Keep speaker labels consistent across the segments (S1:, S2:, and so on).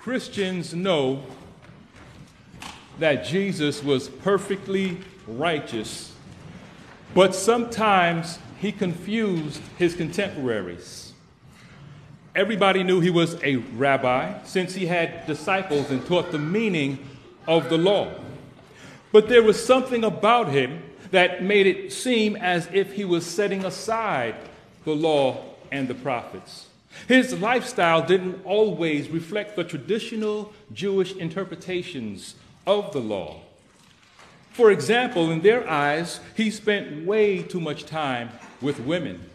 S1: Christians know that Jesus was perfectly righteous, but sometimes he confused his contemporaries. Everybody knew he was a rabbi since he had disciples and taught the meaning of the law. But there was something about him that made it seem as if he was setting aside the law and the prophets. His lifestyle didn't always reflect the traditional Jewish interpretations of the law. For example, in their eyes, he spent way too much time with women,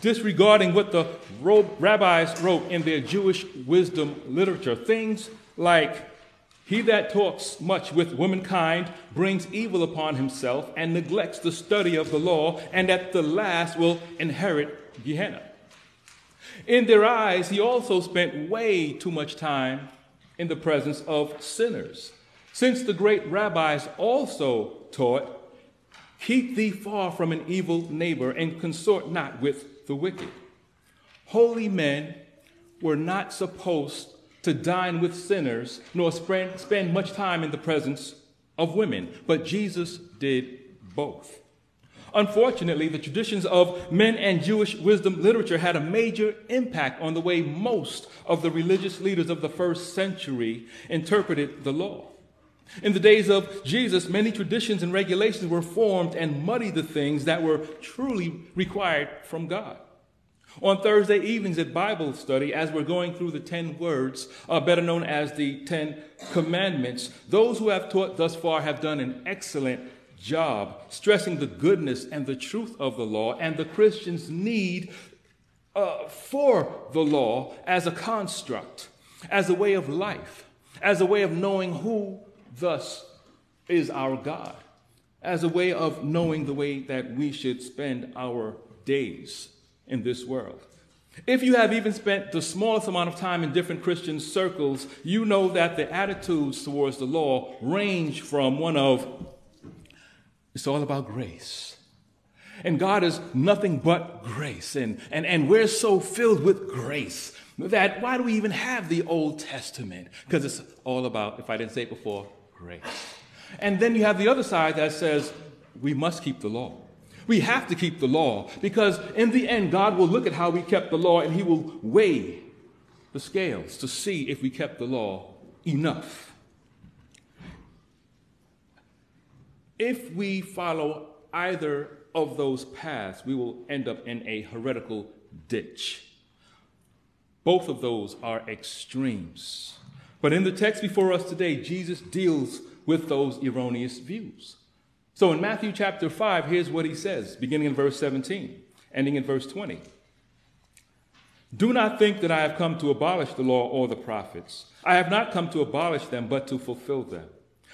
S1: disregarding what the rabbis wrote in their Jewish wisdom literature. Things like, He that talks much with womankind brings evil upon himself and neglects the study of the law, and at the last will inherit Gehenna. In their eyes, he also spent way too much time in the presence of sinners. Since the great rabbis also taught, Keep thee far from an evil neighbor and consort not with the wicked. Holy men were not supposed to dine with sinners nor spend much time in the presence of women, but Jesus did both. Unfortunately, the traditions of men and Jewish wisdom literature had a major impact on the way most of the religious leaders of the first century interpreted the law. In the days of Jesus, many traditions and regulations were formed and muddied the things that were truly required from God. On Thursday evenings at Bible study, as we're going through the 10 words, uh, better known as the 10 commandments, those who have taught thus far have done an excellent job stressing the goodness and the truth of the law and the Christian's need uh, for the law as a construct, as a way of life, as a way of knowing who thus is our God, as a way of knowing the way that we should spend our days in this world. If you have even spent the smallest amount of time in different Christian circles, you know that the attitudes towards the law range from one of it's all about grace. And God is nothing but grace. And, and, and we're so filled with grace that why do we even have the Old Testament? Because it's all about, if I didn't say it before, grace. And then you have the other side that says we must keep the law. We have to keep the law because in the end, God will look at how we kept the law and He will weigh the scales to see if we kept the law enough. If we follow either of those paths, we will end up in a heretical ditch. Both of those are extremes. But in the text before us today, Jesus deals with those erroneous views. So in Matthew chapter 5, here's what he says, beginning in verse 17, ending in verse 20. Do not think that I have come to abolish the law or the prophets. I have not come to abolish them, but to fulfill them.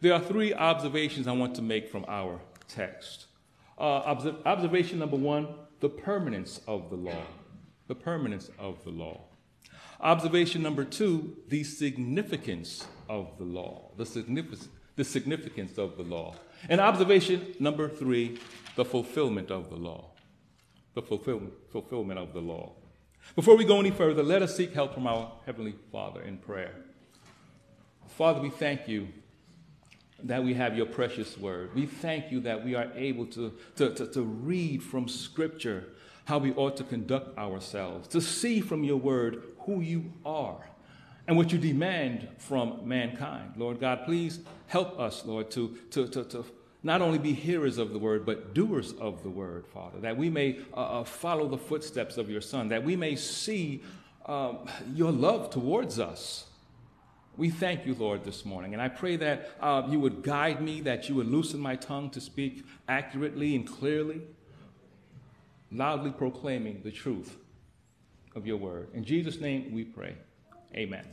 S1: There are three observations I want to make from our text. Uh, observation number one the permanence of the law. The permanence of the law. Observation number two the significance of the law. The, significance, the significance of the law. And observation number three the fulfillment of the law. The fulfillment, fulfillment of the law. Before we go any further, let us seek help from our Heavenly Father in prayer. Father, we thank you that we have your precious word. We thank you that we are able to, to, to, to, read from Scripture how we ought to conduct ourselves, to see from your word who you are and what you demand from mankind. Lord God, please help us, Lord, to, to, to, to not only be hearers of the word, but doers of the word, Father, that we may uh, uh follow the footsteps of your Son, that we may see um, your love towards us we thank you, Lord, this morning. And I pray that uh, you would guide me, that you would loosen my tongue to speak accurately and clearly, loudly proclaiming the truth of your word. In Jesus' name we pray. Amen.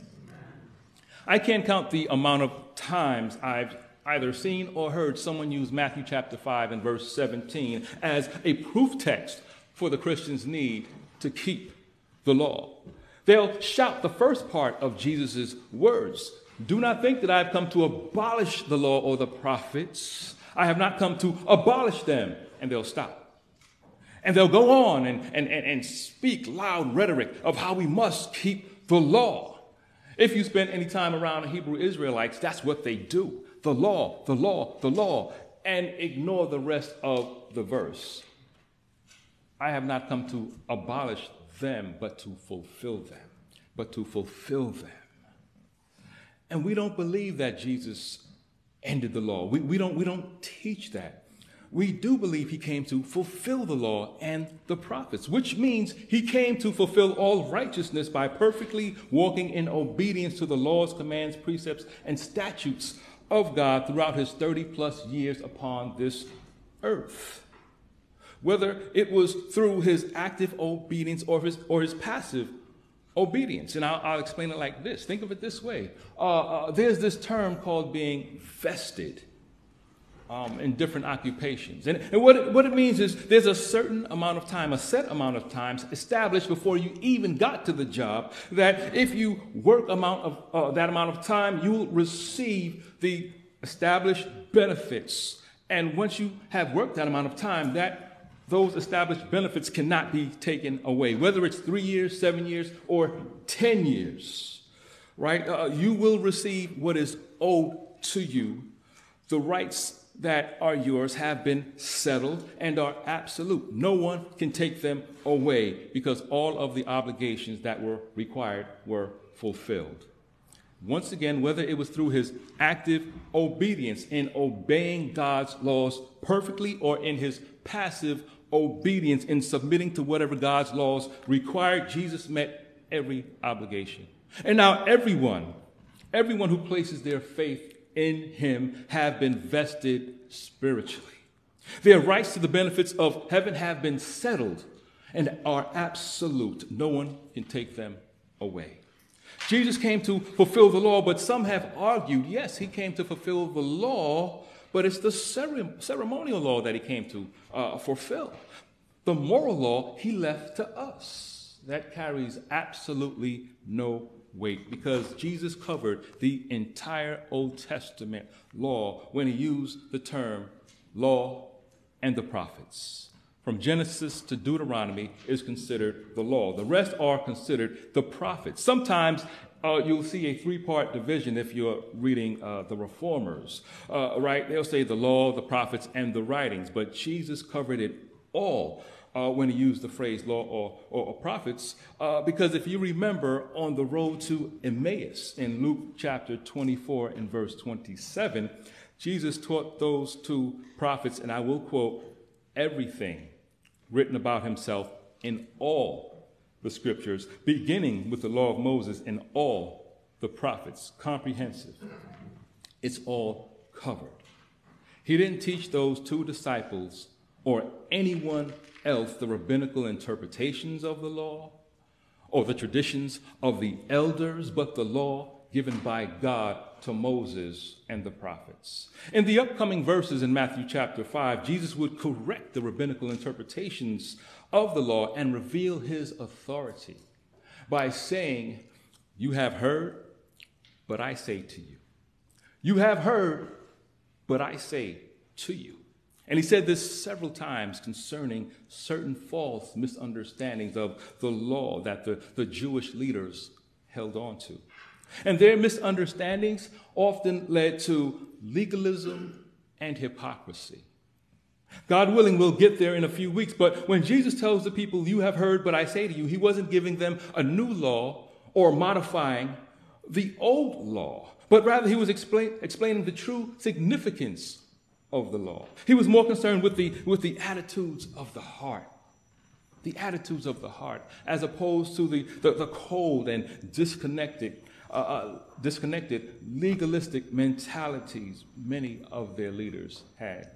S1: I can't count the amount of times I've either seen or heard someone use Matthew chapter 5 and verse 17 as a proof text for the Christian's need to keep the law. They'll shout the first part of Jesus' words Do not think that I've come to abolish the law or the prophets. I have not come to abolish them. And they'll stop. And they'll go on and, and, and, and speak loud rhetoric of how we must keep the law. If you spend any time around Hebrew Israelites, that's what they do the law, the law, the law, and ignore the rest of the verse. I have not come to abolish them, but to fulfill them, but to fulfill them. And we don't believe that Jesus ended the law. We, we, don't, we don't teach that we do believe he came to fulfill the law and the prophets, which means he came to fulfill all righteousness by perfectly walking in obedience to the laws, commands, precepts, and statutes of God throughout his 30 plus years upon this earth. Whether it was through his active obedience or his, or his passive obedience. And I'll, I'll explain it like this think of it this way uh, uh, there's this term called being vested um, in different occupations. And, and what, it, what it means is there's a certain amount of time, a set amount of times established before you even got to the job that if you work amount of, uh, that amount of time, you will receive the established benefits. And once you have worked that amount of time, that those established benefits cannot be taken away, whether it's three years, seven years, or 10 years, right? Uh, you will receive what is owed to you, the rights that are yours have been settled and are absolute. No one can take them away because all of the obligations that were required were fulfilled. Once again, whether it was through his active obedience in obeying God's laws perfectly or in his passive obedience in submitting to whatever God's laws required, Jesus met every obligation. And now, everyone, everyone who places their faith in him have been vested spiritually. Their rights to the benefits of heaven have been settled and are absolute. No one can take them away. Jesus came to fulfill the law, but some have argued yes, he came to fulfill the law, but it's the ceremonial law that he came to uh, fulfill. The moral law he left to us. That carries absolutely no weight because Jesus covered the entire Old Testament law when he used the term law and the prophets. From Genesis to Deuteronomy is considered the law. The rest are considered the prophets. Sometimes uh, you'll see a three part division if you're reading uh, the reformers, uh, right? They'll say the law, the prophets, and the writings, but Jesus covered it all uh, when he used the phrase law or, or, or prophets, uh, because if you remember on the road to Emmaus in Luke chapter 24 and verse 27, Jesus taught those two prophets, and I will quote, everything written about himself in all the scriptures, beginning with the law of Moses and all the prophets. Comprehensive. It's all covered. He didn't teach those two disciples or anyone else the rabbinical interpretations of the law or the traditions of the elders, but the law given by God to Moses and the prophets. In the upcoming verses in Matthew chapter 5, Jesus would correct the rabbinical interpretations of the law and reveal his authority by saying, You have heard, but I say to you. You have heard, but I say to you. And he said this several times concerning certain false misunderstandings of the law that the, the Jewish leaders held on to. And their misunderstandings often led to legalism and hypocrisy. God willing, we'll get there in a few weeks. But when Jesus tells the people, You have heard, but I say to you, he wasn't giving them a new law or modifying the old law, but rather he was explain, explaining the true significance of the law. He was more concerned with the, with the attitudes of the heart. The attitudes of the heart, as opposed to the, the, the cold and disconnected, uh, uh, disconnected legalistic mentalities many of their leaders had.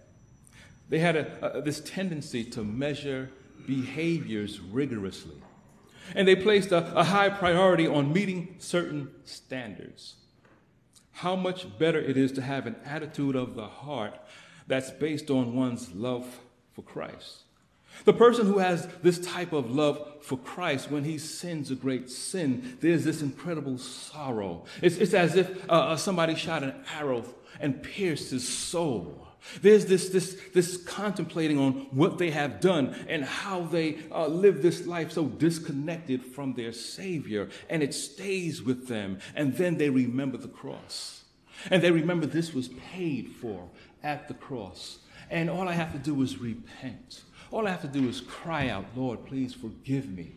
S1: They had a, a, this tendency to measure behaviors rigorously. And they placed a, a high priority on meeting certain standards. how much better it is to have an attitude of the heart that's based on one's love for Christ. The person who has this type of love for Christ, when he sins a great sin, there's this incredible sorrow. It's, it's as if uh, uh somebody shot an arrow and pierced his soul. There's this, this, this contemplating on what they have done and how they uh, live this life so disconnected from their Savior, and it stays with them. And then they remember the cross. And they remember this was paid for at the cross. And all I have to do is repent. All I have to do is cry out, Lord, please forgive me.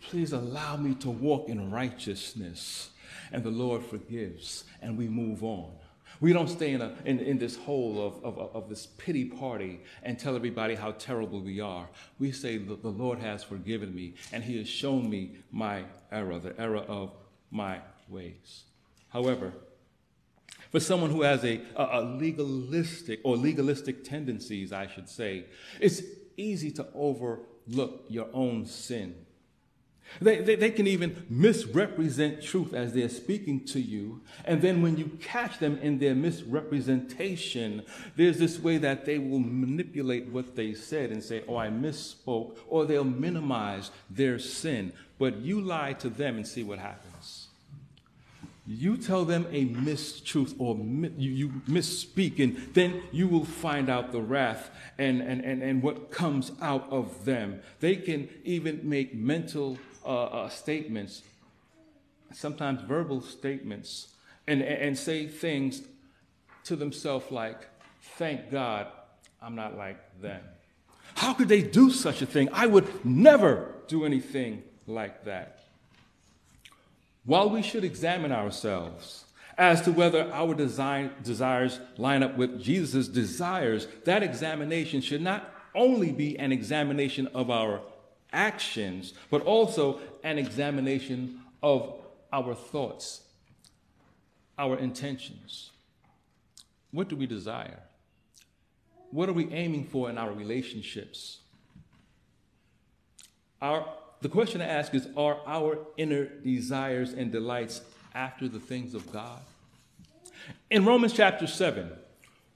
S1: Please allow me to walk in righteousness. And the Lord forgives, and we move on. We don't stay in, a, in, in this hole of, of, of this pity party and tell everybody how terrible we are. We say, the, Lord has forgiven me, and He has shown me my error, the error of my ways. However, for someone who has a, a, legalistic or legalistic tendencies, I should say, it's easy to overlook your own sin they, they, they, can even misrepresent truth as they're speaking to you. And then when you catch them in their misrepresentation, there's this way that they will manipulate what they said and say, Oh, I misspoke, or they'll minimize their sin. But you lie to them and see what happens. You tell them a mistruth or mi- you, you misspeak, and then you will find out the wrath and, and, and, and what comes out of them. They can even make mental uh, uh, statements, sometimes verbal statements, and, and say things to themselves like, Thank God I'm not like them. How could they do such a thing? I would never do anything like that. While we should examine ourselves as to whether our design, desires line up with Jesus' desires, that examination should not only be an examination of our actions, but also an examination of our thoughts, our intentions. What do we desire? What are we aiming for in our relationships? Our, the question to ask is Are our inner desires and delights after the things of God? In Romans chapter 7,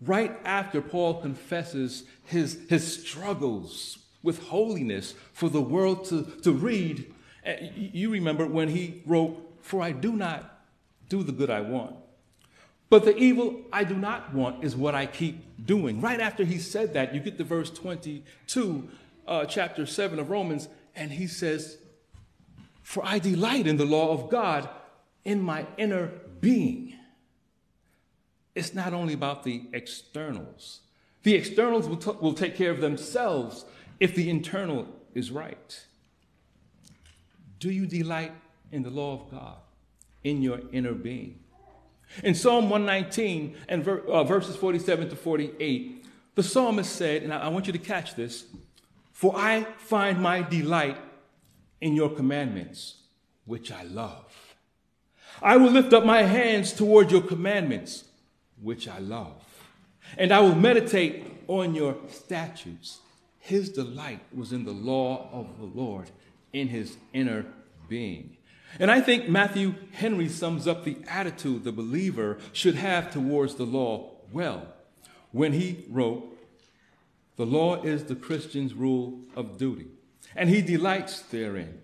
S1: right after Paul confesses his, his struggles with holiness for the world to, to read. You remember when he wrote, For I do not do the good I want, but the evil I do not want is what I keep doing. Right after he said that, you get to verse 22, uh, chapter 7 of Romans, and he says, For I delight in the law of God in my inner being. It's not only about the externals. The externals will, t- will take care of themselves, if the internal is right? Do you delight in the law of God in your inner being? In Psalm 119 and ver- uh, verses 47 to 48, the psalmist said, and I, I want you to catch this For I find my delight in your commandments, which I love. I will lift up my hands toward your commandments, which I love. And I will meditate on your statutes. His delight was in the law of the Lord in his inner being. And I think Matthew Henry sums up the attitude the believer should have towards the law well when he wrote, The law is the Christian's rule of duty, and he delights therein.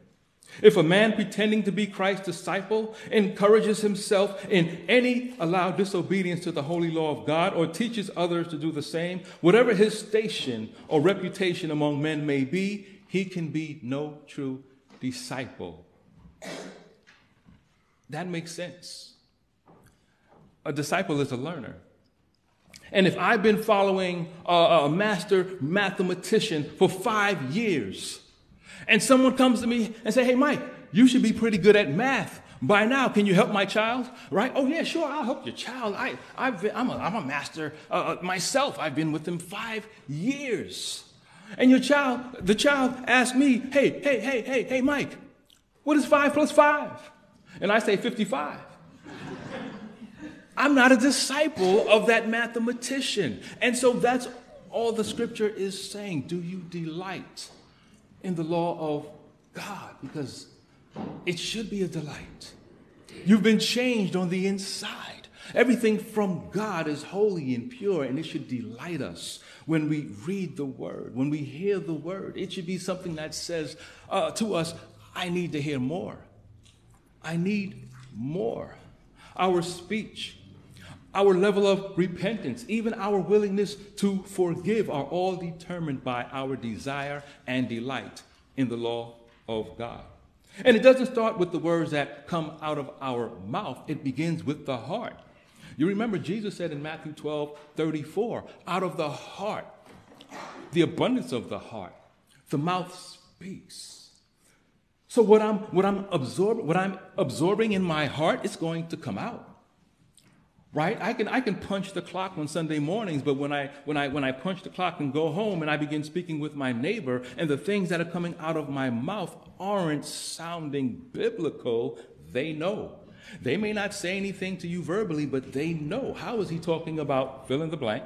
S1: If a man pretending to be Christ's disciple encourages himself in any allowed disobedience to the holy law of God or teaches others to do the same, whatever his station or reputation among men may be, he can be no true disciple. That makes sense. A disciple is a learner. And if I've been following a, a master mathematician for five years, and someone comes to me and say, hey, Mike, you should be pretty good at math by now. Can you help my child? Right? Oh, yeah, sure, I'll help your child. I, I've been, I'm, a, I'm a master uh, uh myself. I've been with them five years. And your child, the child asks me, hey, hey, hey, hey, hey, Mike, what is five plus five? And I say 55. I'm not a disciple of that mathematician. And so that's all the scripture is saying. Do you delight? In the law of God because it should be a delight. You've been changed on the inside. Everything from God is holy and pure, and it should delight us when we read the word, when we hear the word. It should be something that says uh, to us, I need to hear more. I need more. Our speech, our level of repentance, even our willingness to forgive are all determined by our desire and delight in the law of God. And it doesn't start with the words that come out of our mouth, it begins with the heart. You remember Jesus said in Matthew 12 34, out of the heart, the abundance of the heart, the mouth speaks. So what I'm what I'm absorbing, what I'm absorbing in my heart is going to come out right? I can i can punch the clock on sunday mornings but when i when i when i punch the clock and go home and i begin speaking with my neighbor and the things that are coming out of my mouth aren't sounding biblical they know. They may not say anything to you verbally but they know. How is he talking about fill in the blank?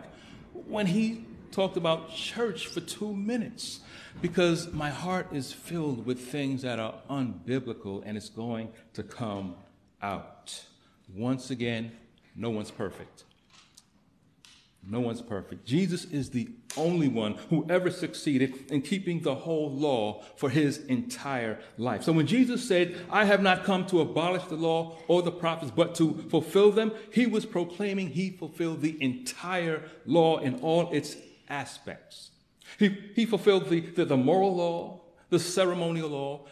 S1: When he talked about church for two minutes. Because my heart is filled with things that are unbiblical and it's going to come out. Once again no one's perfect. No one's perfect. Jesus is the only one who ever succeeded in keeping the whole law for his entire life. So when Jesus said, I have not come to abolish the law or the prophets, but to fulfill them, he was proclaiming he fulfilled the entire law in all its aspects. He, he fulfilled the, the, the moral law, the ceremonial law,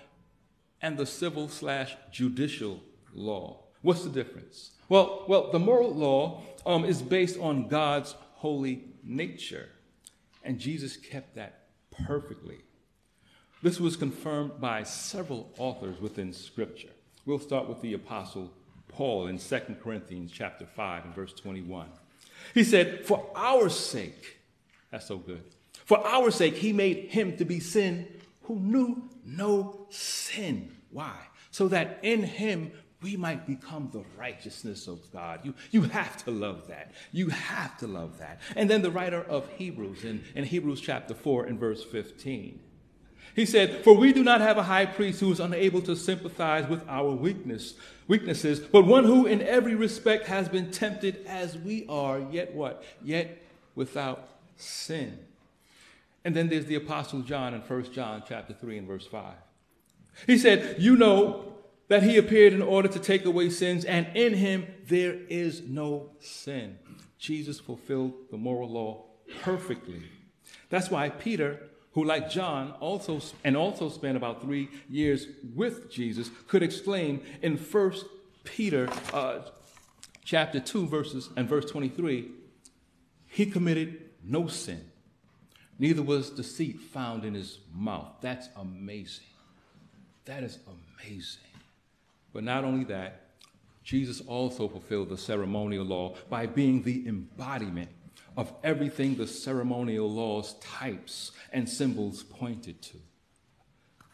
S1: and the civil slash judicial law. What's the difference? Well, well, the moral law um, is based on God's holy nature, and Jesus kept that perfectly. This was confirmed by several authors within Scripture. We'll start with the Apostle Paul in 2 Corinthians chapter 5 and verse 21. He said, For our sake, that's so good, for our sake, he made him to be sin who knew no sin. Why? So that in him we might become the righteousness of God. You, you have to love that. You have to love that. And then the writer of Hebrews in, in Hebrews chapter 4 and verse 15. He said, For we do not have a high priest who is unable to sympathize with our weakness, weaknesses, but one who in every respect has been tempted as we are, yet what? Yet without sin. And then there's the Apostle John in 1 John chapter 3 and verse 5. He said, You know that he appeared in order to take away sins, and in him there is no sin. Jesus fulfilled the moral law perfectly. That's why Peter, who like John also and also spent about three years with Jesus, could exclaim in First Peter uh, chapter two verses and verse twenty three, he committed no sin, neither was deceit found in his mouth. That's amazing. That is amazing. But not only that, Jesus also fulfilled the ceremonial law by being the embodiment of everything the ceremonial law's types and symbols pointed to.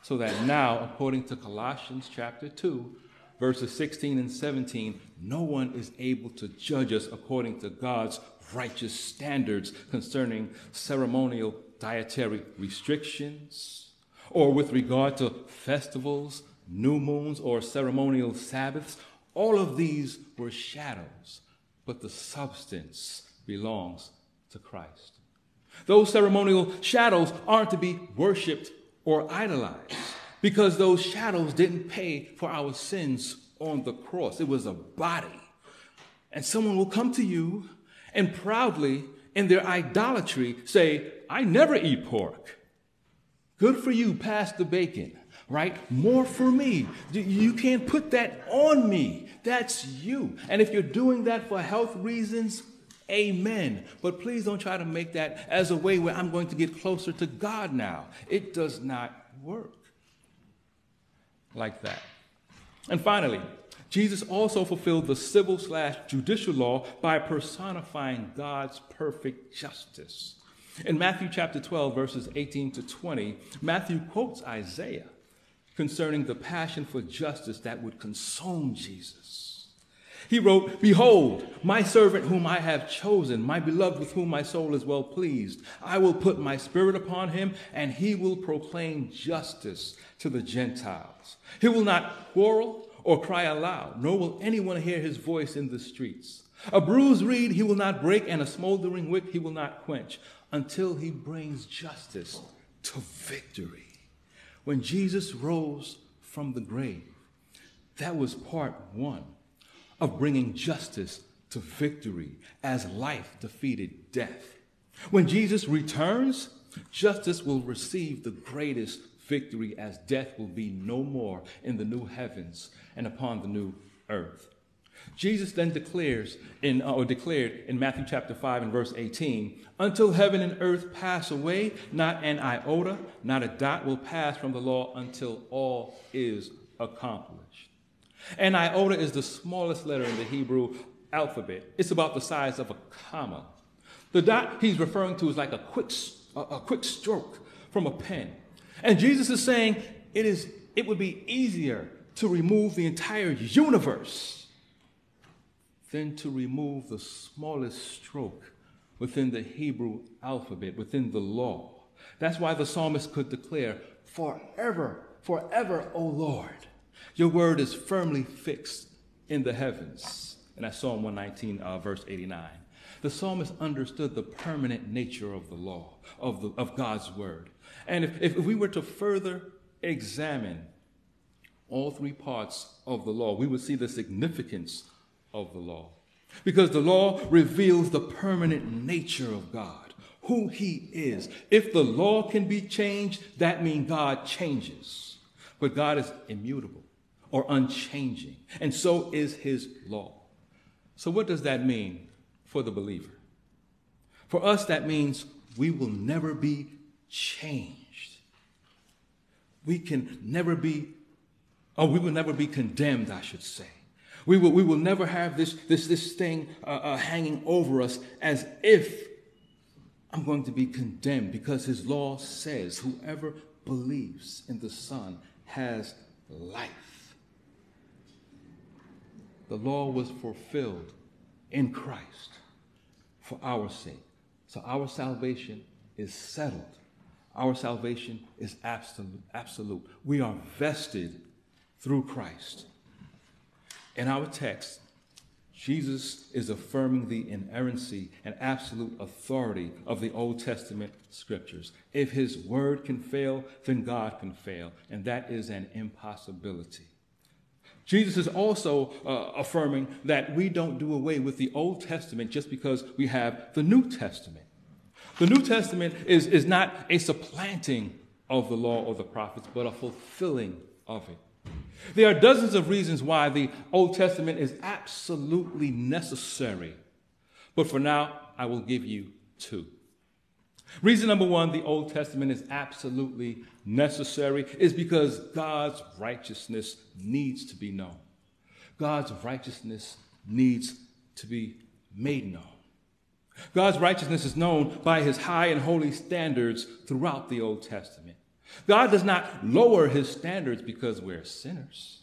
S1: So that now, according to Colossians chapter 2, verses 16 and 17, no one is able to judge us according to God's righteous standards concerning ceremonial dietary restrictions or with regard to festivals, new moons, or ceremonial Sabbaths, all of these were shadows, but the substance belongs to Christ. Those ceremonial shadows aren't to be worshiped or idolized because those shadows didn't pay for our sins on the cross. It was a body. And someone will come to you and proudly, in their idolatry, say, I never eat pork. Good for you, pass the bacon right? More for me. You can't put that on me. That's you. And if you're doing that for health reasons, amen. But please don't try to make that as a way where I'm going to get closer to God now. It does not work like that. And finally, Jesus also fulfilled the civil slash judicial law by personifying God's perfect justice. In Matthew chapter 12, verses 18 to 20, Matthew quotes Isaiah concerning the passion for justice that would consume Jesus. He wrote, Behold, my servant whom I have chosen, my beloved with whom my soul is well pleased. I will put my spirit upon him, and he will proclaim justice to the Gentiles. He will not quarrel or cry aloud, nor will anyone hear his voice in the streets. A bruised reed he will not break, and a smoldering wick he will not quench until he brings justice to victory. When Jesus rose from the grave, that was part one of bringing justice to victory as life defeated death. When Jesus returns, justice will receive the greatest victory as death will be no more in the new heavens and upon the new earth. Jesus then declares in uh, or declared in Matthew chapter 5 and verse 18, until heaven and earth pass away, not an iota, not a dot will pass from the law until all is accomplished. An iota is the smallest letter in the Hebrew alphabet. It's about the size of a comma. The dot he's referring to is like a quick, a quick stroke from a pen. And Jesus is saying it, is, it would be easier to remove the entire universe than to remove the smallest stroke within the Hebrew alphabet, within the law. That's why the psalmist could declare, Forever, forever, O Lord, your word is firmly fixed in the heavens. And that's Psalm 119, uh, verse 89. The psalmist understood the permanent nature of the law, of, the, of God's word. And if, if we were to further examine all three parts of the law, we would see the significance of the law. Because the law reveals the permanent nature of God, who He is. If the law can be changed, that means God changes. But God is immutable or unchanging, and so is His law. So, what does that mean for the believer? For us, that means we will never be changed. We can never be, or we will never be condemned, I should say. We will, we will never have this, this, this thing uh, uh, hanging over us as if I'm going to be condemned because his law says whoever believes in the Son has life. The law was fulfilled in Christ for our sake. So our salvation is settled. Our salvation is absolute. absolute. We are vested through Christ. In our text, Jesus is affirming the inerrancy and absolute authority of the Old Testament scriptures. If his word can fail, then God can fail, and that is an impossibility. Jesus is also uh, affirming that we don't do away with the Old Testament just because we have the New Testament. The New Testament is, is not a supplanting of the law or the prophets, but a fulfilling of it. There are dozens of reasons why the Old Testament is absolutely necessary. But for now, I will give you two. Reason number one the Old Testament is absolutely necessary is because God's righteousness needs to be known. God's righteousness needs to be made known. God's righteousness is known by his high and holy standards throughout the Old Testament. God does not lower his standards because we're sinners.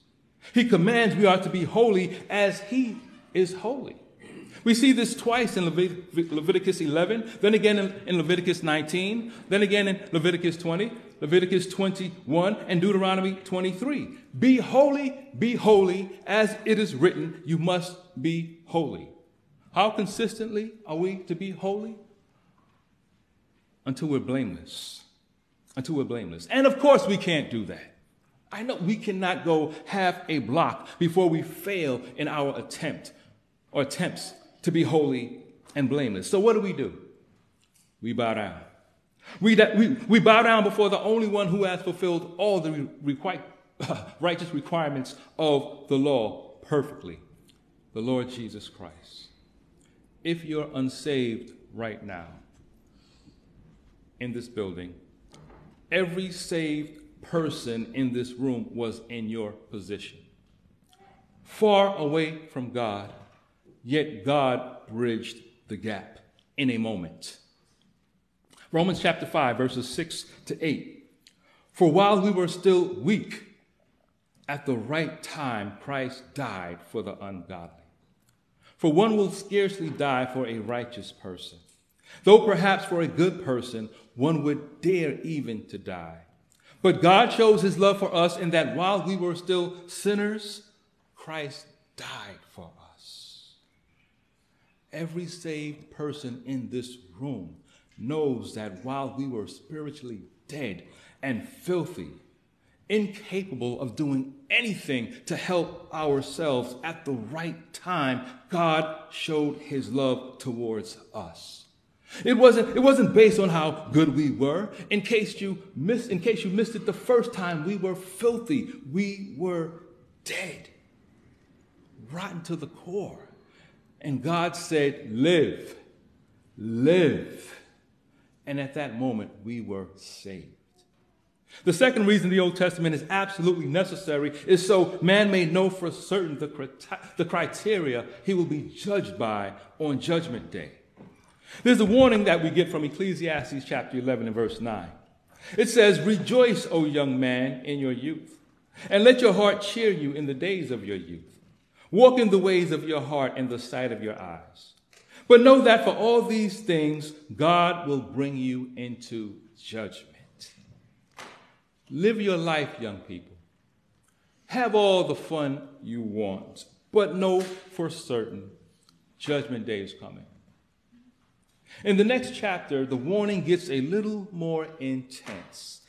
S1: He commands we are to be holy as he is holy. We see this twice in Levit- Leviticus 11, then again in, in Leviticus 19, then again in Leviticus 20, Leviticus 21, and Deuteronomy 23. Be holy, be holy, as it is written, you must be holy. How consistently are we to be holy? Until we're blameless until we're blameless. And of course, we can't do that. I know we cannot go half a block before we fail in our attempt or attempts to be holy and blameless. So, what do we do? We bow down. We, we, we bow down before the only one who has fulfilled all the requi- righteous requirements of the law perfectly the Lord Jesus Christ. If you're unsaved right now in this building, Every saved person in this room was in your position. Far away from God, yet God bridged the gap in a moment. Romans chapter 5, verses 6 to 8. For while we were still weak, at the right time Christ died for the ungodly. For one will scarcely die for a righteous person, though perhaps for a good person one would dare even to die. But God shows his love for us in that while we were still sinners, Christ died for us. every saved person in this room knows that while we were spiritually dead and filthy, incapable of doing anything to help ourselves at the right time, God showed his love towards us. It wasn't, it wasn't based on how good we were. In case you missed, in case you missed it the first time, we were filthy. We were dead, rotten to the core. And God said, Live, live. And at that moment, we were saved. The second reason the Old Testament is absolutely necessary is so man may know for certain the, the criteria he will be judged by on Judgment Day. There's a warning that we get from Ecclesiastes chapter 11 and verse 9. It says, Rejoice, O young man, in your youth, and let your heart cheer you in the days of your youth. Walk in the ways of your heart in the sight of your eyes. But know that for all these things, God will bring you into judgment. Live your life, young people. Have all the fun you want, but know for certain judgment day is coming. In the next chapter, the warning gets a little more intense.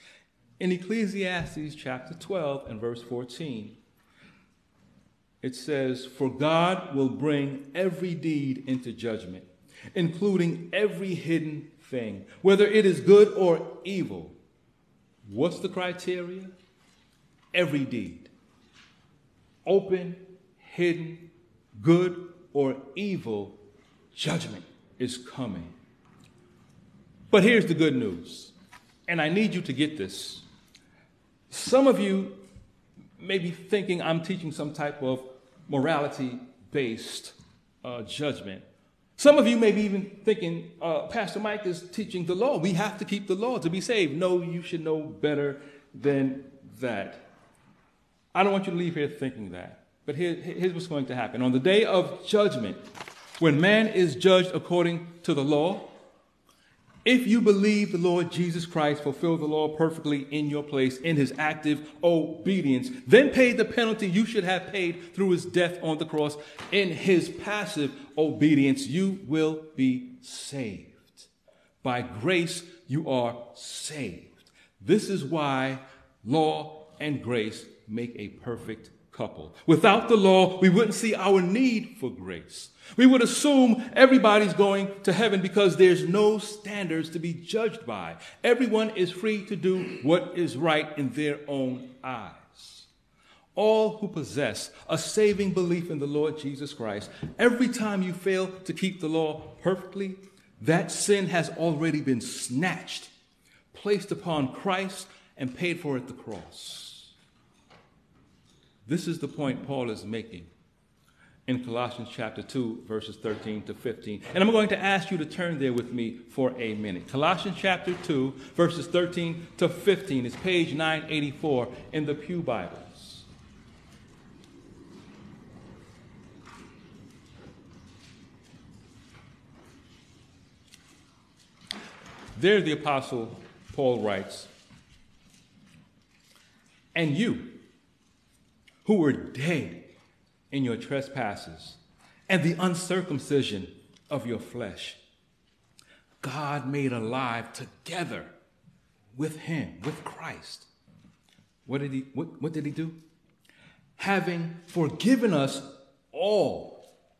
S1: In Ecclesiastes chapter 12 and verse 14, it says, For God will bring every deed into judgment, including every hidden thing, whether it is good or evil. What's the criteria? Every deed. Open, hidden, good or evil, judgment is coming. But here's the good news, and I need you to get this. Some of you may be thinking I'm teaching some type of morality based uh, judgment. Some of you may be even thinking, uh, Pastor Mike is teaching the law. We have to keep the law to be saved. No, you should know better than that. I don't want you to leave here thinking that. But here, here's what's going to happen. On the day of judgment, when man is judged according to the law, if you believe the Lord Jesus Christ fulfilled the law perfectly in your place in his active obedience, then paid the penalty you should have paid through his death on the cross in his passive obedience, you will be saved. By grace, you are saved. This is why law and grace make a perfect couple. Without the law, we wouldn't see our need for grace. We would assume everybody's going to heaven because there's no standards to be judged by. Everyone is free to do what is right in their own eyes. All who possess a saving belief in the Lord Jesus Christ, every time you fail to keep the law perfectly, that sin has already been snatched, placed upon Christ, and paid for at the cross. This is the point Paul is making in Colossians chapter 2, verses 13 to 15. And I'm going to ask you to turn there with me for a minute. Colossians chapter 2, verses 13 to 15 is page 984 in the Pew Bibles. There, the Apostle Paul writes, And you, who were dead in your trespasses and the uncircumcision of your flesh. God made alive together with him, with Christ. What did he, what, what did he do? Having forgiven us all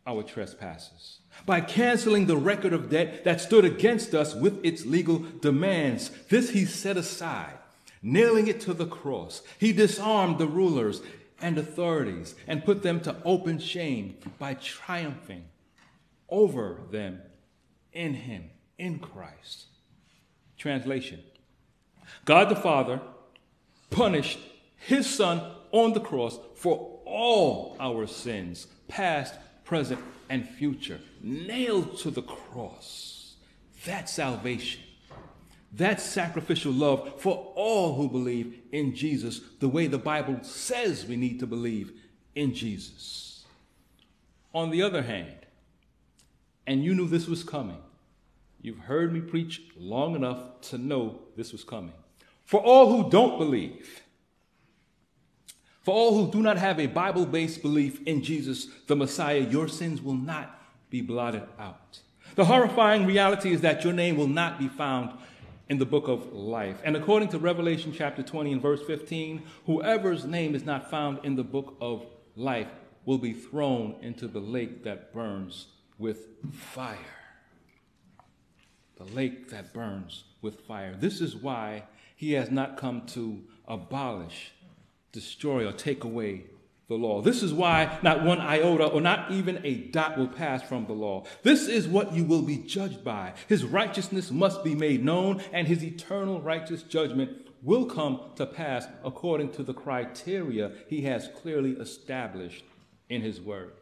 S1: our trespasses by canceling the record of debt that stood against us with its legal demands. This he set aside, nailing it to the cross. He disarmed the rulers and authorities and put them to open shame by triumphing over them in Him, in Christ. Translation God the Father punished His Son on the cross for all our sins, past, present, and future, nailed to the cross. That's salvation. That sacrificial love for all who believe in Jesus, the way the Bible says we need to believe in Jesus. On the other hand, and you knew this was coming, you've heard me preach long enough to know this was coming. For all who don't believe, for all who do not have a Bible based belief in Jesus, the Messiah, your sins will not be blotted out. The horrifying reality is that your name will not be found in the book of life. And according to Revelation chapter 20 and verse 15, whoever's name is not found in the book of life will be thrown into the lake that burns with fire. The lake that burns with fire. This is why he has not come to abolish, destroy, or take away the law. This is why not one iota or not even a dot will pass from the law. This is what you will be judged by. His righteousness must be made known, and his eternal righteous judgment will come to pass according to the criteria he has clearly established in his word.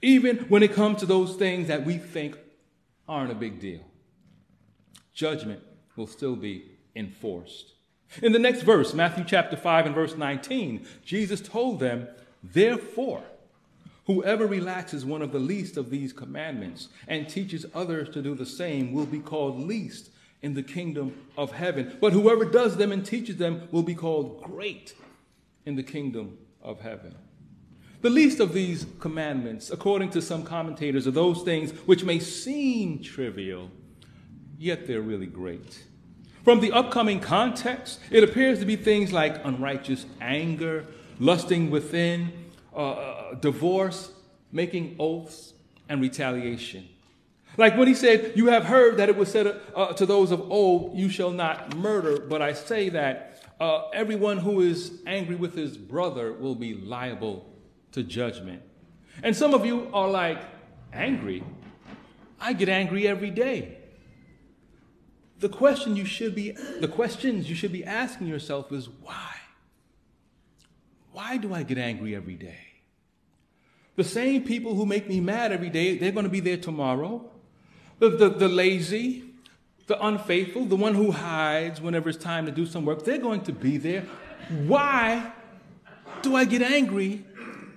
S1: Even when it comes to those things that we think aren't a big deal, judgment will still be enforced. In the next verse, Matthew chapter 5 and verse 19, Jesus told them, Therefore, whoever relaxes one of the least of these commandments and teaches others to do the same will be called least in the kingdom of heaven. But whoever does them and teaches them will be called great in the kingdom of heaven. The least of these commandments, according to some commentators, are those things which may seem trivial, yet they're really great. From the upcoming context, it appears to be things like unrighteous anger, lusting within, uh, uh, divorce, making oaths, and retaliation. Like when he said, You have heard that it was said uh, to those of old, You shall not murder, but I say that uh, everyone who is angry with his brother will be liable to judgment. And some of you are like, Angry? I get angry every day. The question you should be the questions you should be asking yourself is why? Why do I get angry every day? The same people who make me mad every day, they're going to be there tomorrow. The, the, the lazy, the unfaithful, the one who hides whenever it's time to do some work, they're going to be there. Why do I get angry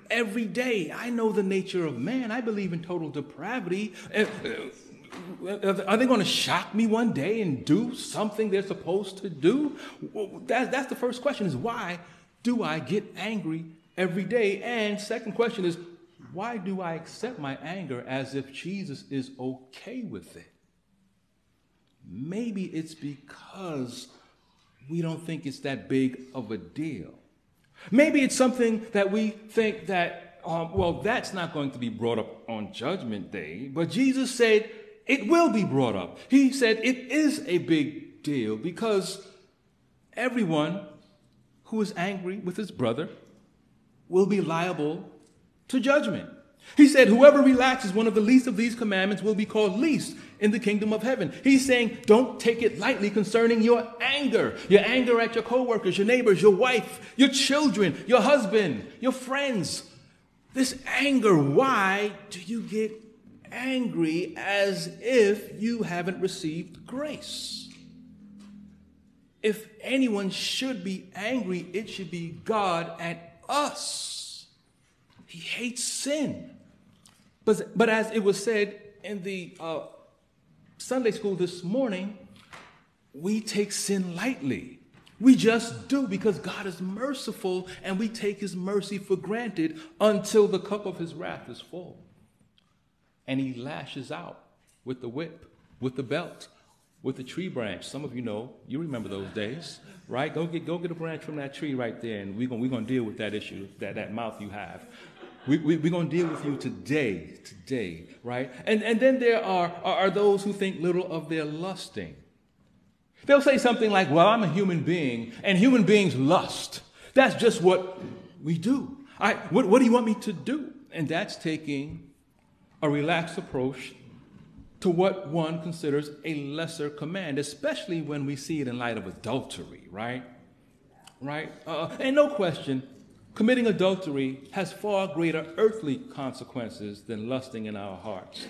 S1: every day? I know the nature of man. I believe in total depravity. Uh, Are they going to shock me one day and do something they're supposed to do? That, that's the first question is why do I get angry every day? And second question is why do I accept my anger as if Jesus is okay with it? Maybe it's because we don't think it's that big of a deal. Maybe it's something that we think that, um, well, that's not going to be brought up on Judgment Day. But Jesus said, it will be brought up. He said it is a big deal because everyone who is angry with his brother will be liable to judgment. He said, Whoever relaxes one of the least of these commandments will be called least in the kingdom of heaven. He's saying, Don't take it lightly concerning your anger. Your anger at your coworkers, your neighbors, your wife, your children, your husband, your friends. This anger, why do you get angry as if you haven't received grace. If anyone should be angry, it should be God at us. He hates sin. But, but as it was said in the uh, Sunday school this morning, we take sin lightly. We just do because God is merciful and we take his mercy for granted until the cup of his wrath is full and he lashes out with the whip, with the belt, with the tree branch. Some of you know, you remember those days, right? Go get, go get a branch from that tree right there, and we're going we're gonna deal with that issue, that, that mouth you have. We, we, we're going to deal with you today, today, right? And, and then there are, are, are those who think little of their lusting. They'll say something like, Well, I'm a human being, and human beings lust. That's just what we do. I, what, what do you want me to do? And that's taking a relaxed approach to what one considers a lesser command, especially when we see it in light of adultery, right? Right? Uh, and no question, committing adultery has far greater earthly consequences than lusting in our hearts.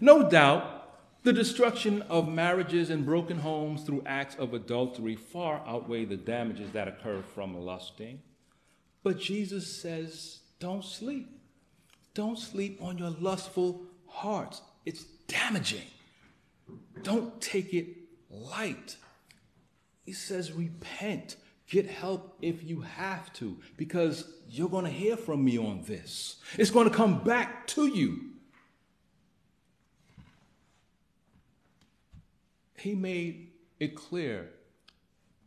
S1: No doubt, the destruction of marriages and broken homes through acts of adultery far outweigh the damages that occur from lusting. But Jesus says, don't sleep. Don't sleep on your lustful hearts. It's damaging. Don't take it light. He says, repent. Get help if you have to, because you're going to hear from me on this. It's going to come back to you. He made it clear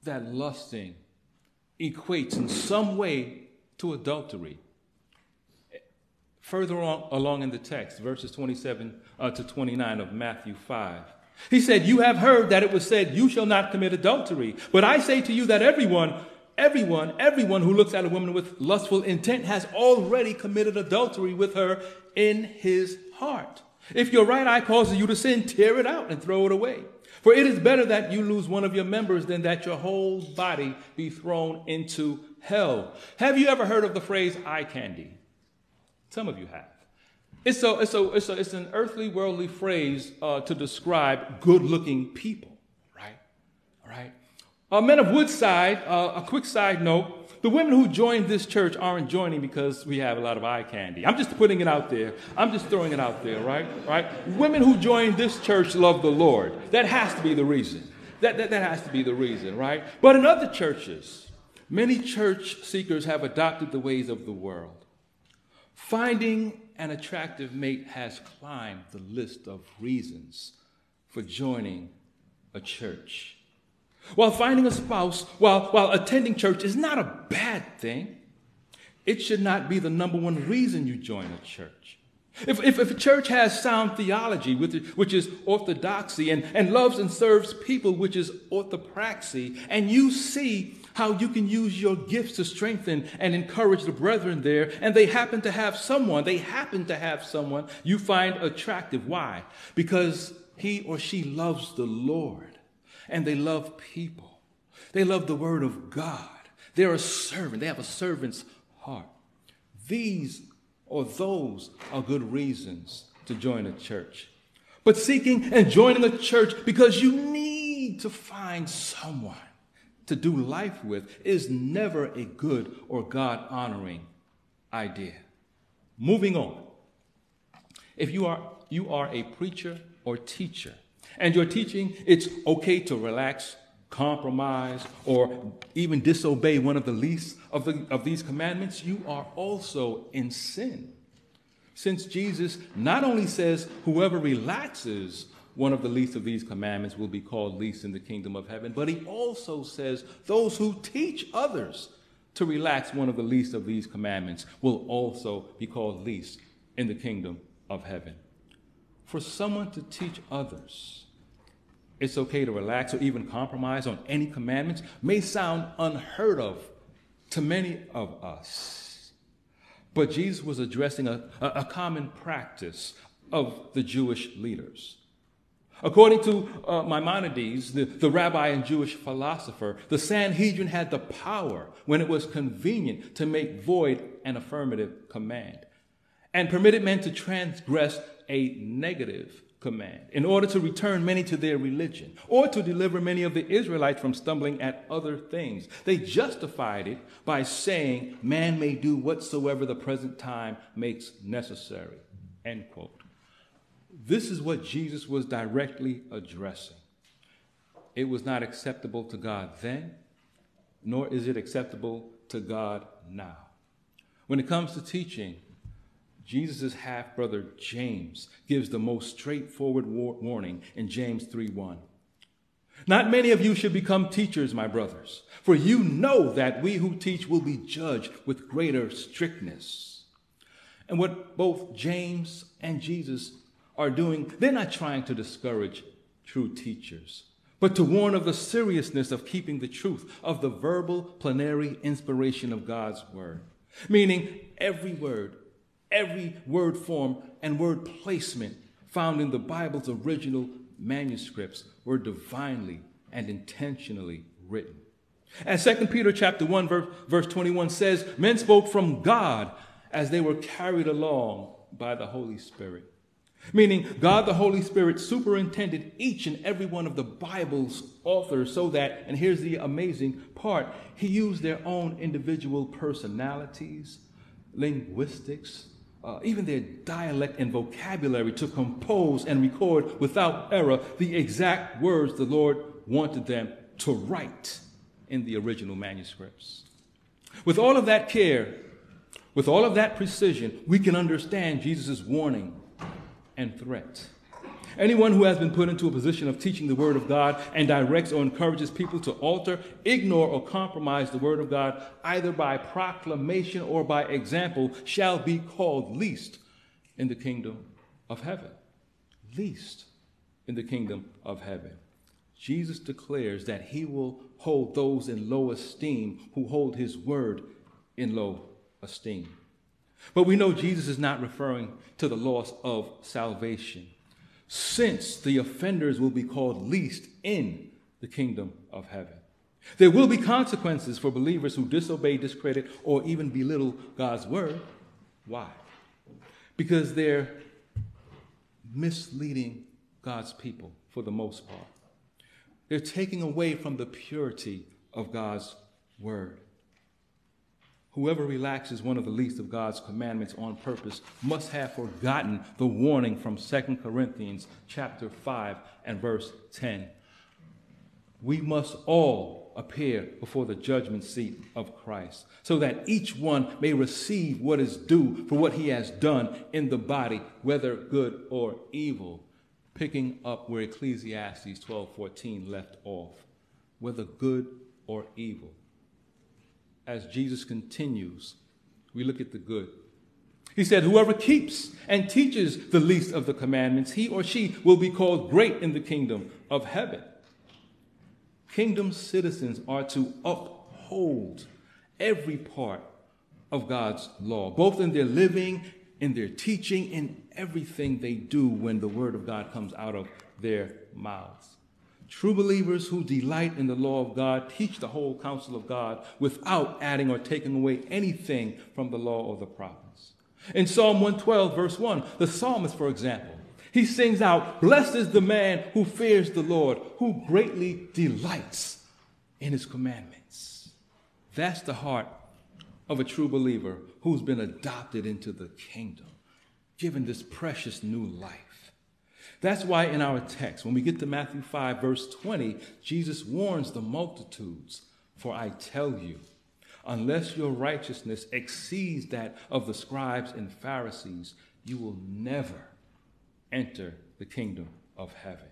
S1: that lusting equates in some way to adultery. Further on, along in the text, verses 27 uh, to 29 of Matthew 5, he said, You have heard that it was said, You shall not commit adultery. But I say to you that everyone, everyone, everyone who looks at a woman with lustful intent has already committed adultery with her in his heart. If your right eye causes you to sin, tear it out and throw it away. For it is better that you lose one of your members than that your whole body be thrown into hell. Have you ever heard of the phrase eye candy? Some of you have. It's, a, it's, a, it's, a, it's an earthly, worldly phrase uh, to describe good looking people, right? All right. Uh, men of Woodside, uh, a quick side note the women who joined this church aren't joining because we have a lot of eye candy. I'm just putting it out there. I'm just throwing it out there, right? Right? Women who joined this church love the Lord. That has to be the reason. That, that, that has to be the reason, right? But in other churches, many church seekers have adopted the ways of the world. Finding an attractive mate has climbed the list of reasons for joining a church. While finding a spouse while, while attending church is not a bad thing, it should not be the number one reason you join a church. If, if, if a church has sound theology, which is orthodoxy, and, and loves and serves people, which is orthopraxy, and you see how you can use your gifts to strengthen and encourage the brethren there, and they happen to have someone, they happen to have someone you find attractive. Why? Because he or she loves the Lord and they love people. They love the word of God. They're a servant, they have a servant's heart. These or those are good reasons to join a church. But seeking and joining a church because you need to find someone to do life with is never a good or God honoring idea. Moving on. If you are, you are a preacher or teacher, and you're teaching it's okay to relax, compromise, or even disobey one of the least of, the, of these commandments, you are also in sin. Since Jesus not only says whoever relaxes one of the least of these commandments will be called least in the kingdom of heaven, but he also says those who teach others to relax one of the least of these commandments will also be called least in the kingdom of heaven. For someone to teach others it's okay to relax or even compromise on any commandments may sound unheard of to many of us. But Jesus was addressing a, a, common practice of the Jewish leaders. According to uh, Maimonides, the, the rabbi and Jewish philosopher, the Sanhedrin had the power when it was convenient to make void an affirmative command and permitted men to transgress a negative command in order to return many to their religion or to deliver many of the Israelites from stumbling at other things. They justified it by saying, Man may do whatsoever the present time makes necessary. End quote. This is what Jesus was directly addressing. It was not acceptable to God then, nor is it acceptable to God now. When it comes to teaching, Jesus' half brother James gives the most straightforward war- warning in James 3 1. Not many of you should become teachers, my brothers, for you know that we who teach will be judged with greater strictness. And what both James and Jesus are doing, they're not trying to discourage true teachers, but to warn of the seriousness of keeping the truth of the verbal plenary inspiration of God's word. Meaning, every word every word form and word placement found in the Bible's original manuscripts were divinely and intentionally written. As 2 Peter chapter 1 verse, verse 21 says, men spoke from God as they were carried along by the Holy Spirit. Meaning, God the Holy Spirit superintended each and every one of the Bible's authors so that, and here's the amazing part, he used their own individual personalities, linguistics, uh, even their dialect and vocabulary to compose and record without error the exact words the Lord wanted them to write in the original manuscripts. With all of that care, with all of that precision, we can understand Jesus' warning and threat. Anyone who has been put into a position of teaching the Word of God and directs or encourages people to alter, ignore, or compromise the Word of God, either by proclamation or by example, shall be called least in the kingdom of heaven. Least in the kingdom of heaven. Jesus declares that he will hold those in low esteem who hold his word in low esteem. But we know Jesus is not referring to the loss of salvation, since the offenders will be called least in the kingdom of heaven. There will be consequences for believers who disobey, discredit, or even belittle God's word. Why? Because they're misleading God's people for the most part. They're taking away from the purity of God's word. Whoever relaxes one of the least of God's commandments on purpose must have forgotten the warning from 2 Corinthians chapter 5 and verse 10. We must all appear before the judgment seat of Christ, so that each one may receive what is due for what he has done in the body, whether good or evil picking up where Ecclesiastes 12:14 left off, whether good or evil. As Jesus continues, we look at the good. He said, Whoever keeps and teaches the least of the commandments, he or she will be called great in the kingdom of heaven. Kingdom citizens are to uphold every part of God's law, both in their living in their teaching, in everything they do when the word of God comes out of their mouths. True believers who delight in the law of God teach the whole counsel of God without adding or taking away anything from the law or the prophets. In Psalm 112, verse 1, the psalmist, for example, he sings out, Blessed is the man who fears the Lord, who greatly delights in his commandments. That's the heart of a true believer who's been adopted into the kingdom, given this precious new life. That's why in our text, when we get to Matthew 5, verse 20, Jesus warns the multitudes For I tell you, unless your righteousness exceeds that of the scribes and Pharisees, you will never enter the kingdom of heaven.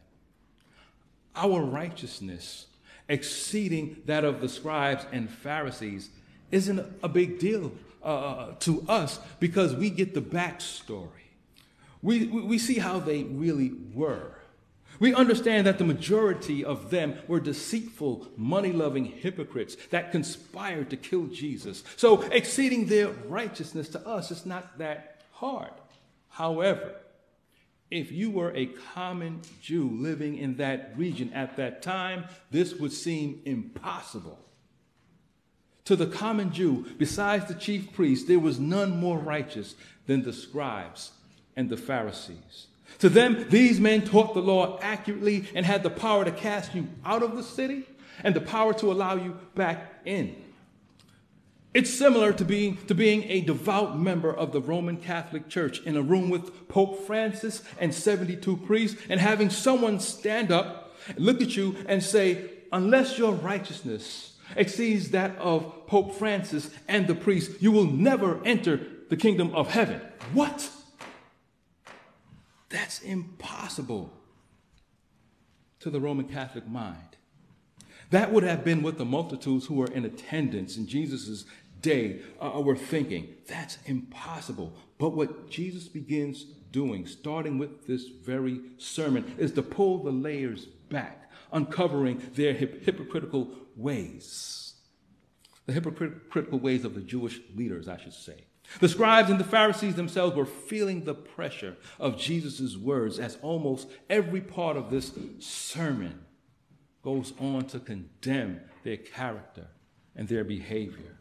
S1: Our righteousness exceeding that of the scribes and Pharisees isn't a big deal uh, uh, to us because we get the backstory. We, we see how they really were. We understand that the majority of them were deceitful, money loving hypocrites that conspired to kill Jesus. So, exceeding their righteousness to us is not that hard. However, if you were a common Jew living in that region at that time, this would seem impossible. To the common Jew, besides the chief priests, there was none more righteous than the scribes and the Pharisees. To them, these men taught the law accurately and had the power to cast you out of the city and the power to allow you back in. It's similar to being, to being a devout member of the Roman Catholic Church in a room with Pope Francis and 72 priests and having someone stand up, look at you, and say, Unless your righteousness exceeds that of Pope Francis and the priests, you will never enter the kingdom of heaven. What? That's impossible to the Roman Catholic mind. That would have been what the multitudes who were in attendance in Jesus' day uh, were thinking. That's impossible. But what Jesus begins doing, starting with this very sermon, is to pull the layers back, uncovering their hip- hypocritical ways. The hypocritical ways of the Jewish leaders, I should say. The scribes and the Pharisees themselves were feeling the pressure of Jesus' words as almost every part of this sermon goes on to condemn their character and their behavior.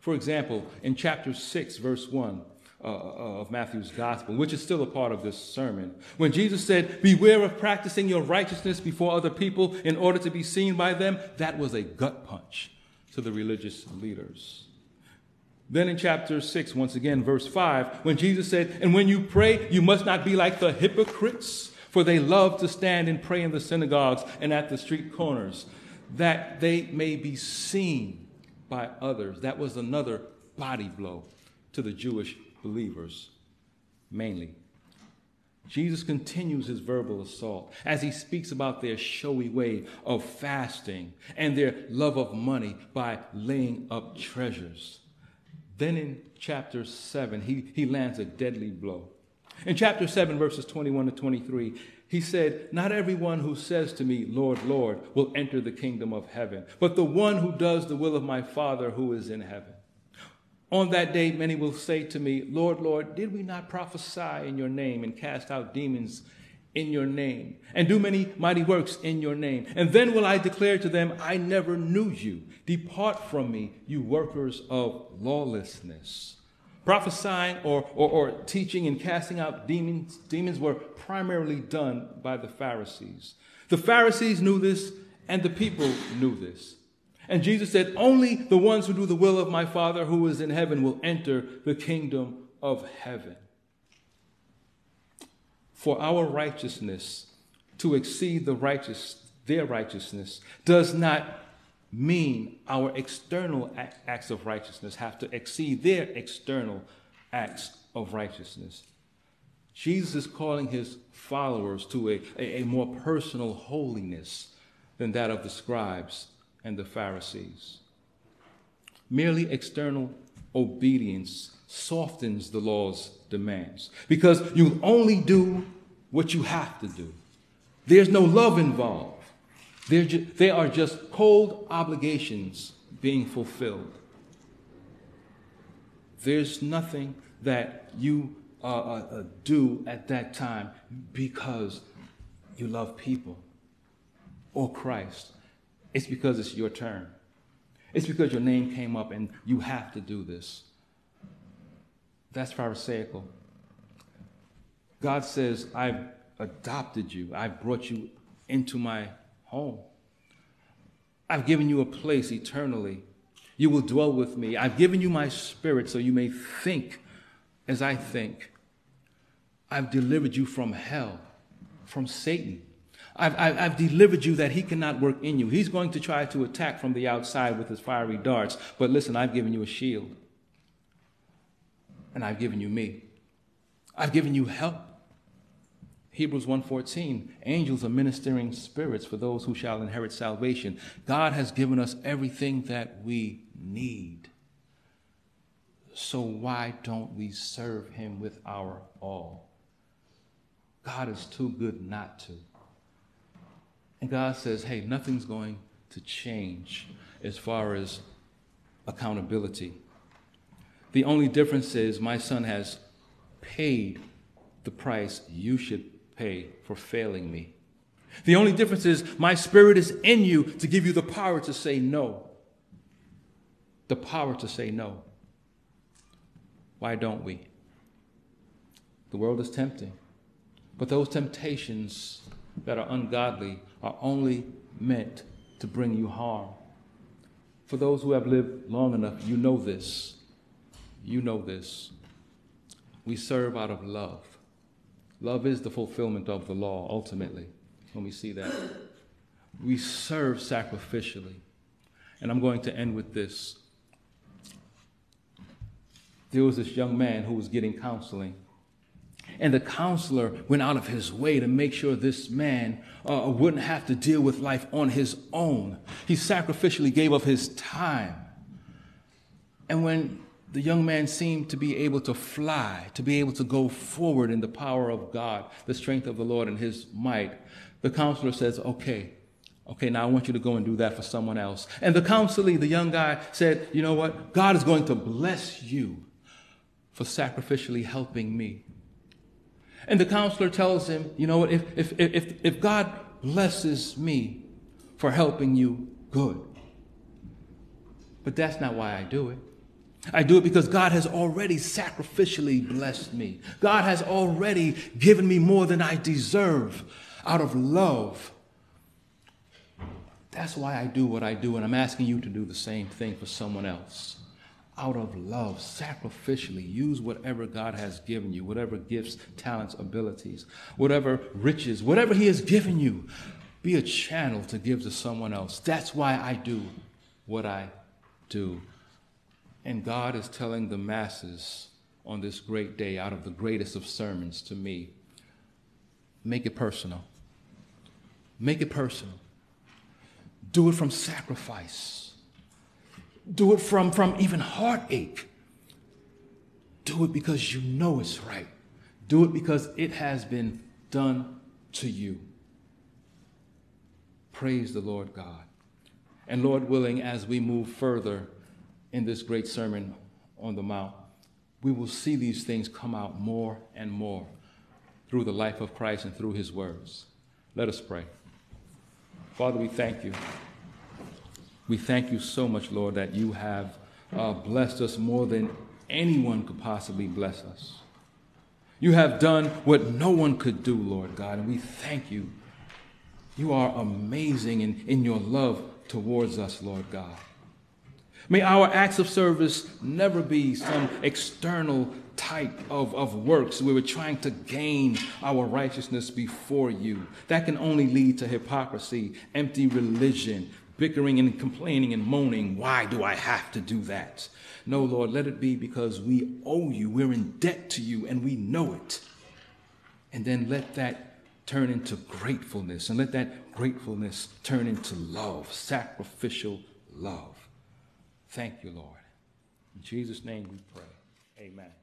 S1: For example, in chapter 6, verse 1, uh, uh, of Matthew's gospel, which is still a part of this sermon. When Jesus said, Beware of practicing your righteousness before other people in order to be seen by them, that was a gut punch to the religious leaders. Then in chapter 6, once again, verse 5, when Jesus said, And when you pray, you must not be like the hypocrites, for they love to stand and pray in the synagogues and at the street corners, that they may be seen by others. That was another body blow to the Jewish believers mainly. Jesus continues his verbal assault as he speaks about their showy way of fasting and their love of money by laying up treasures. Then in chapter 7, he, he lands a deadly blow. In chapter 7, verses 21 to 23, he said, Not everyone who says to me, Lord, Lord, will enter the kingdom of heaven, but the one who does the will of my Father who is in heaven. On that day, many will say to me, Lord, Lord, did we not prophesy in your name and cast out demons in your name and do many mighty works in your name? And then will I declare to them, I never knew you. Depart from me, you workers of lawlessness. Prophesying or, or, or teaching and casting out demons, demons were primarily done by the Pharisees. The Pharisees knew this, and the people knew this. And Jesus said, Only the ones who do the will of my Father who is in heaven will enter the kingdom of heaven. For our righteousness to exceed the righteous, their righteousness does not mean our external acts of righteousness have to exceed their external acts of righteousness. Jesus is calling his followers to a, a, a more personal holiness than that of the scribes and the Pharisees. Merely external obedience softens the law's demands because you only do what you have to do. There's no love involved. They are just cold obligations being fulfilled. There's nothing that you uh, uh, uh do at that time because you love people or Christ it's because it's your turn. It's because your name came up and you have to do this. That's Pharisaical. God says, I've adopted you, I've brought you into my home. I've given you a place eternally. You will dwell with me. I've given you my spirit so you may think as I think. I've delivered you from hell, from Satan. I've, I've, I've, delivered you that he cannot work in you. He's going to try to attack from the outside with his fiery darts. But listen, I've given you a shield. And I've given you me. I've given you help. Hebrews 1:14 Angels are ministering spirits for those who shall inherit salvation. God has given us everything that we need. So why don't we serve him with our all? God is too good not to. And God says, hey, nothing's going to change as far as accountability. The only difference is my son has paid the price you should pay for failing me. The only difference is my spirit is in you to give you the power to say no. The power to say no. Why don't we? The world is tempting. But those temptations that are ungodly are only meant to bring you harm. For those who have lived long enough, you know this. You know this. We serve out of love. Love is the fulfillment of the law, ultimately, when we see that. We serve sacrificially. And I'm going to end with this. There was this young man who was getting counseling and the counselor went out of his way to make sure this man uh, wouldn't have to deal with life on his own. He sacrificially gave up his time. And when the young man seemed to be able to fly, to be able to go forward in the power of God, the strength of the Lord and his might, the counselor says, Okay, okay, now I want you to go and do that for someone else. And the counselee, the young guy, said, You know what? God is going to bless you for sacrificially helping me. And the counselor tells him, you know what, if, if, if, if God blesses me for helping you, good. But that's not why I do it. I do it because God has already sacrificially blessed me. God has already given me more than I deserve out of love. That's why I do what I do, and I'm asking you to do the same thing for someone else out of love, sacrificially. Use whatever God has given you, whatever gifts, talents, abilities, whatever riches, whatever He has given you. Be a channel to give to someone else. That's why I do what I do. And God is telling the masses on this great day, out of the greatest of sermons to me, make it personal. Make it personal. Do it from sacrifice. Do it from, from even heartache. Do it because you know it's right. Do it because it has been done to you. Praise the Lord God. And Lord willing, as we move further in this great sermon on the Mount, we will see these things come out more and more through the life of Christ and through his words. Let us pray. Father, we thank you. We thank you so much, Lord, that you have uh, blessed us more than anyone could possibly bless us. You have done what no one could do, Lord God, and we thank you. You are amazing in, in your love towards us, Lord God. May our acts of service never be some external type of, of works where we're trying to gain our righteousness before you. That can only lead to hypocrisy, empty religion, bickering and complaining and moaning. Why do I have to do that? No, Lord, let it be because we owe you. We're in debt to you and we know it. And then let that turn into gratefulness and let that gratefulness turn into love, sacrificial love. Thank you, Lord. In Jesus' name we pray. Amen.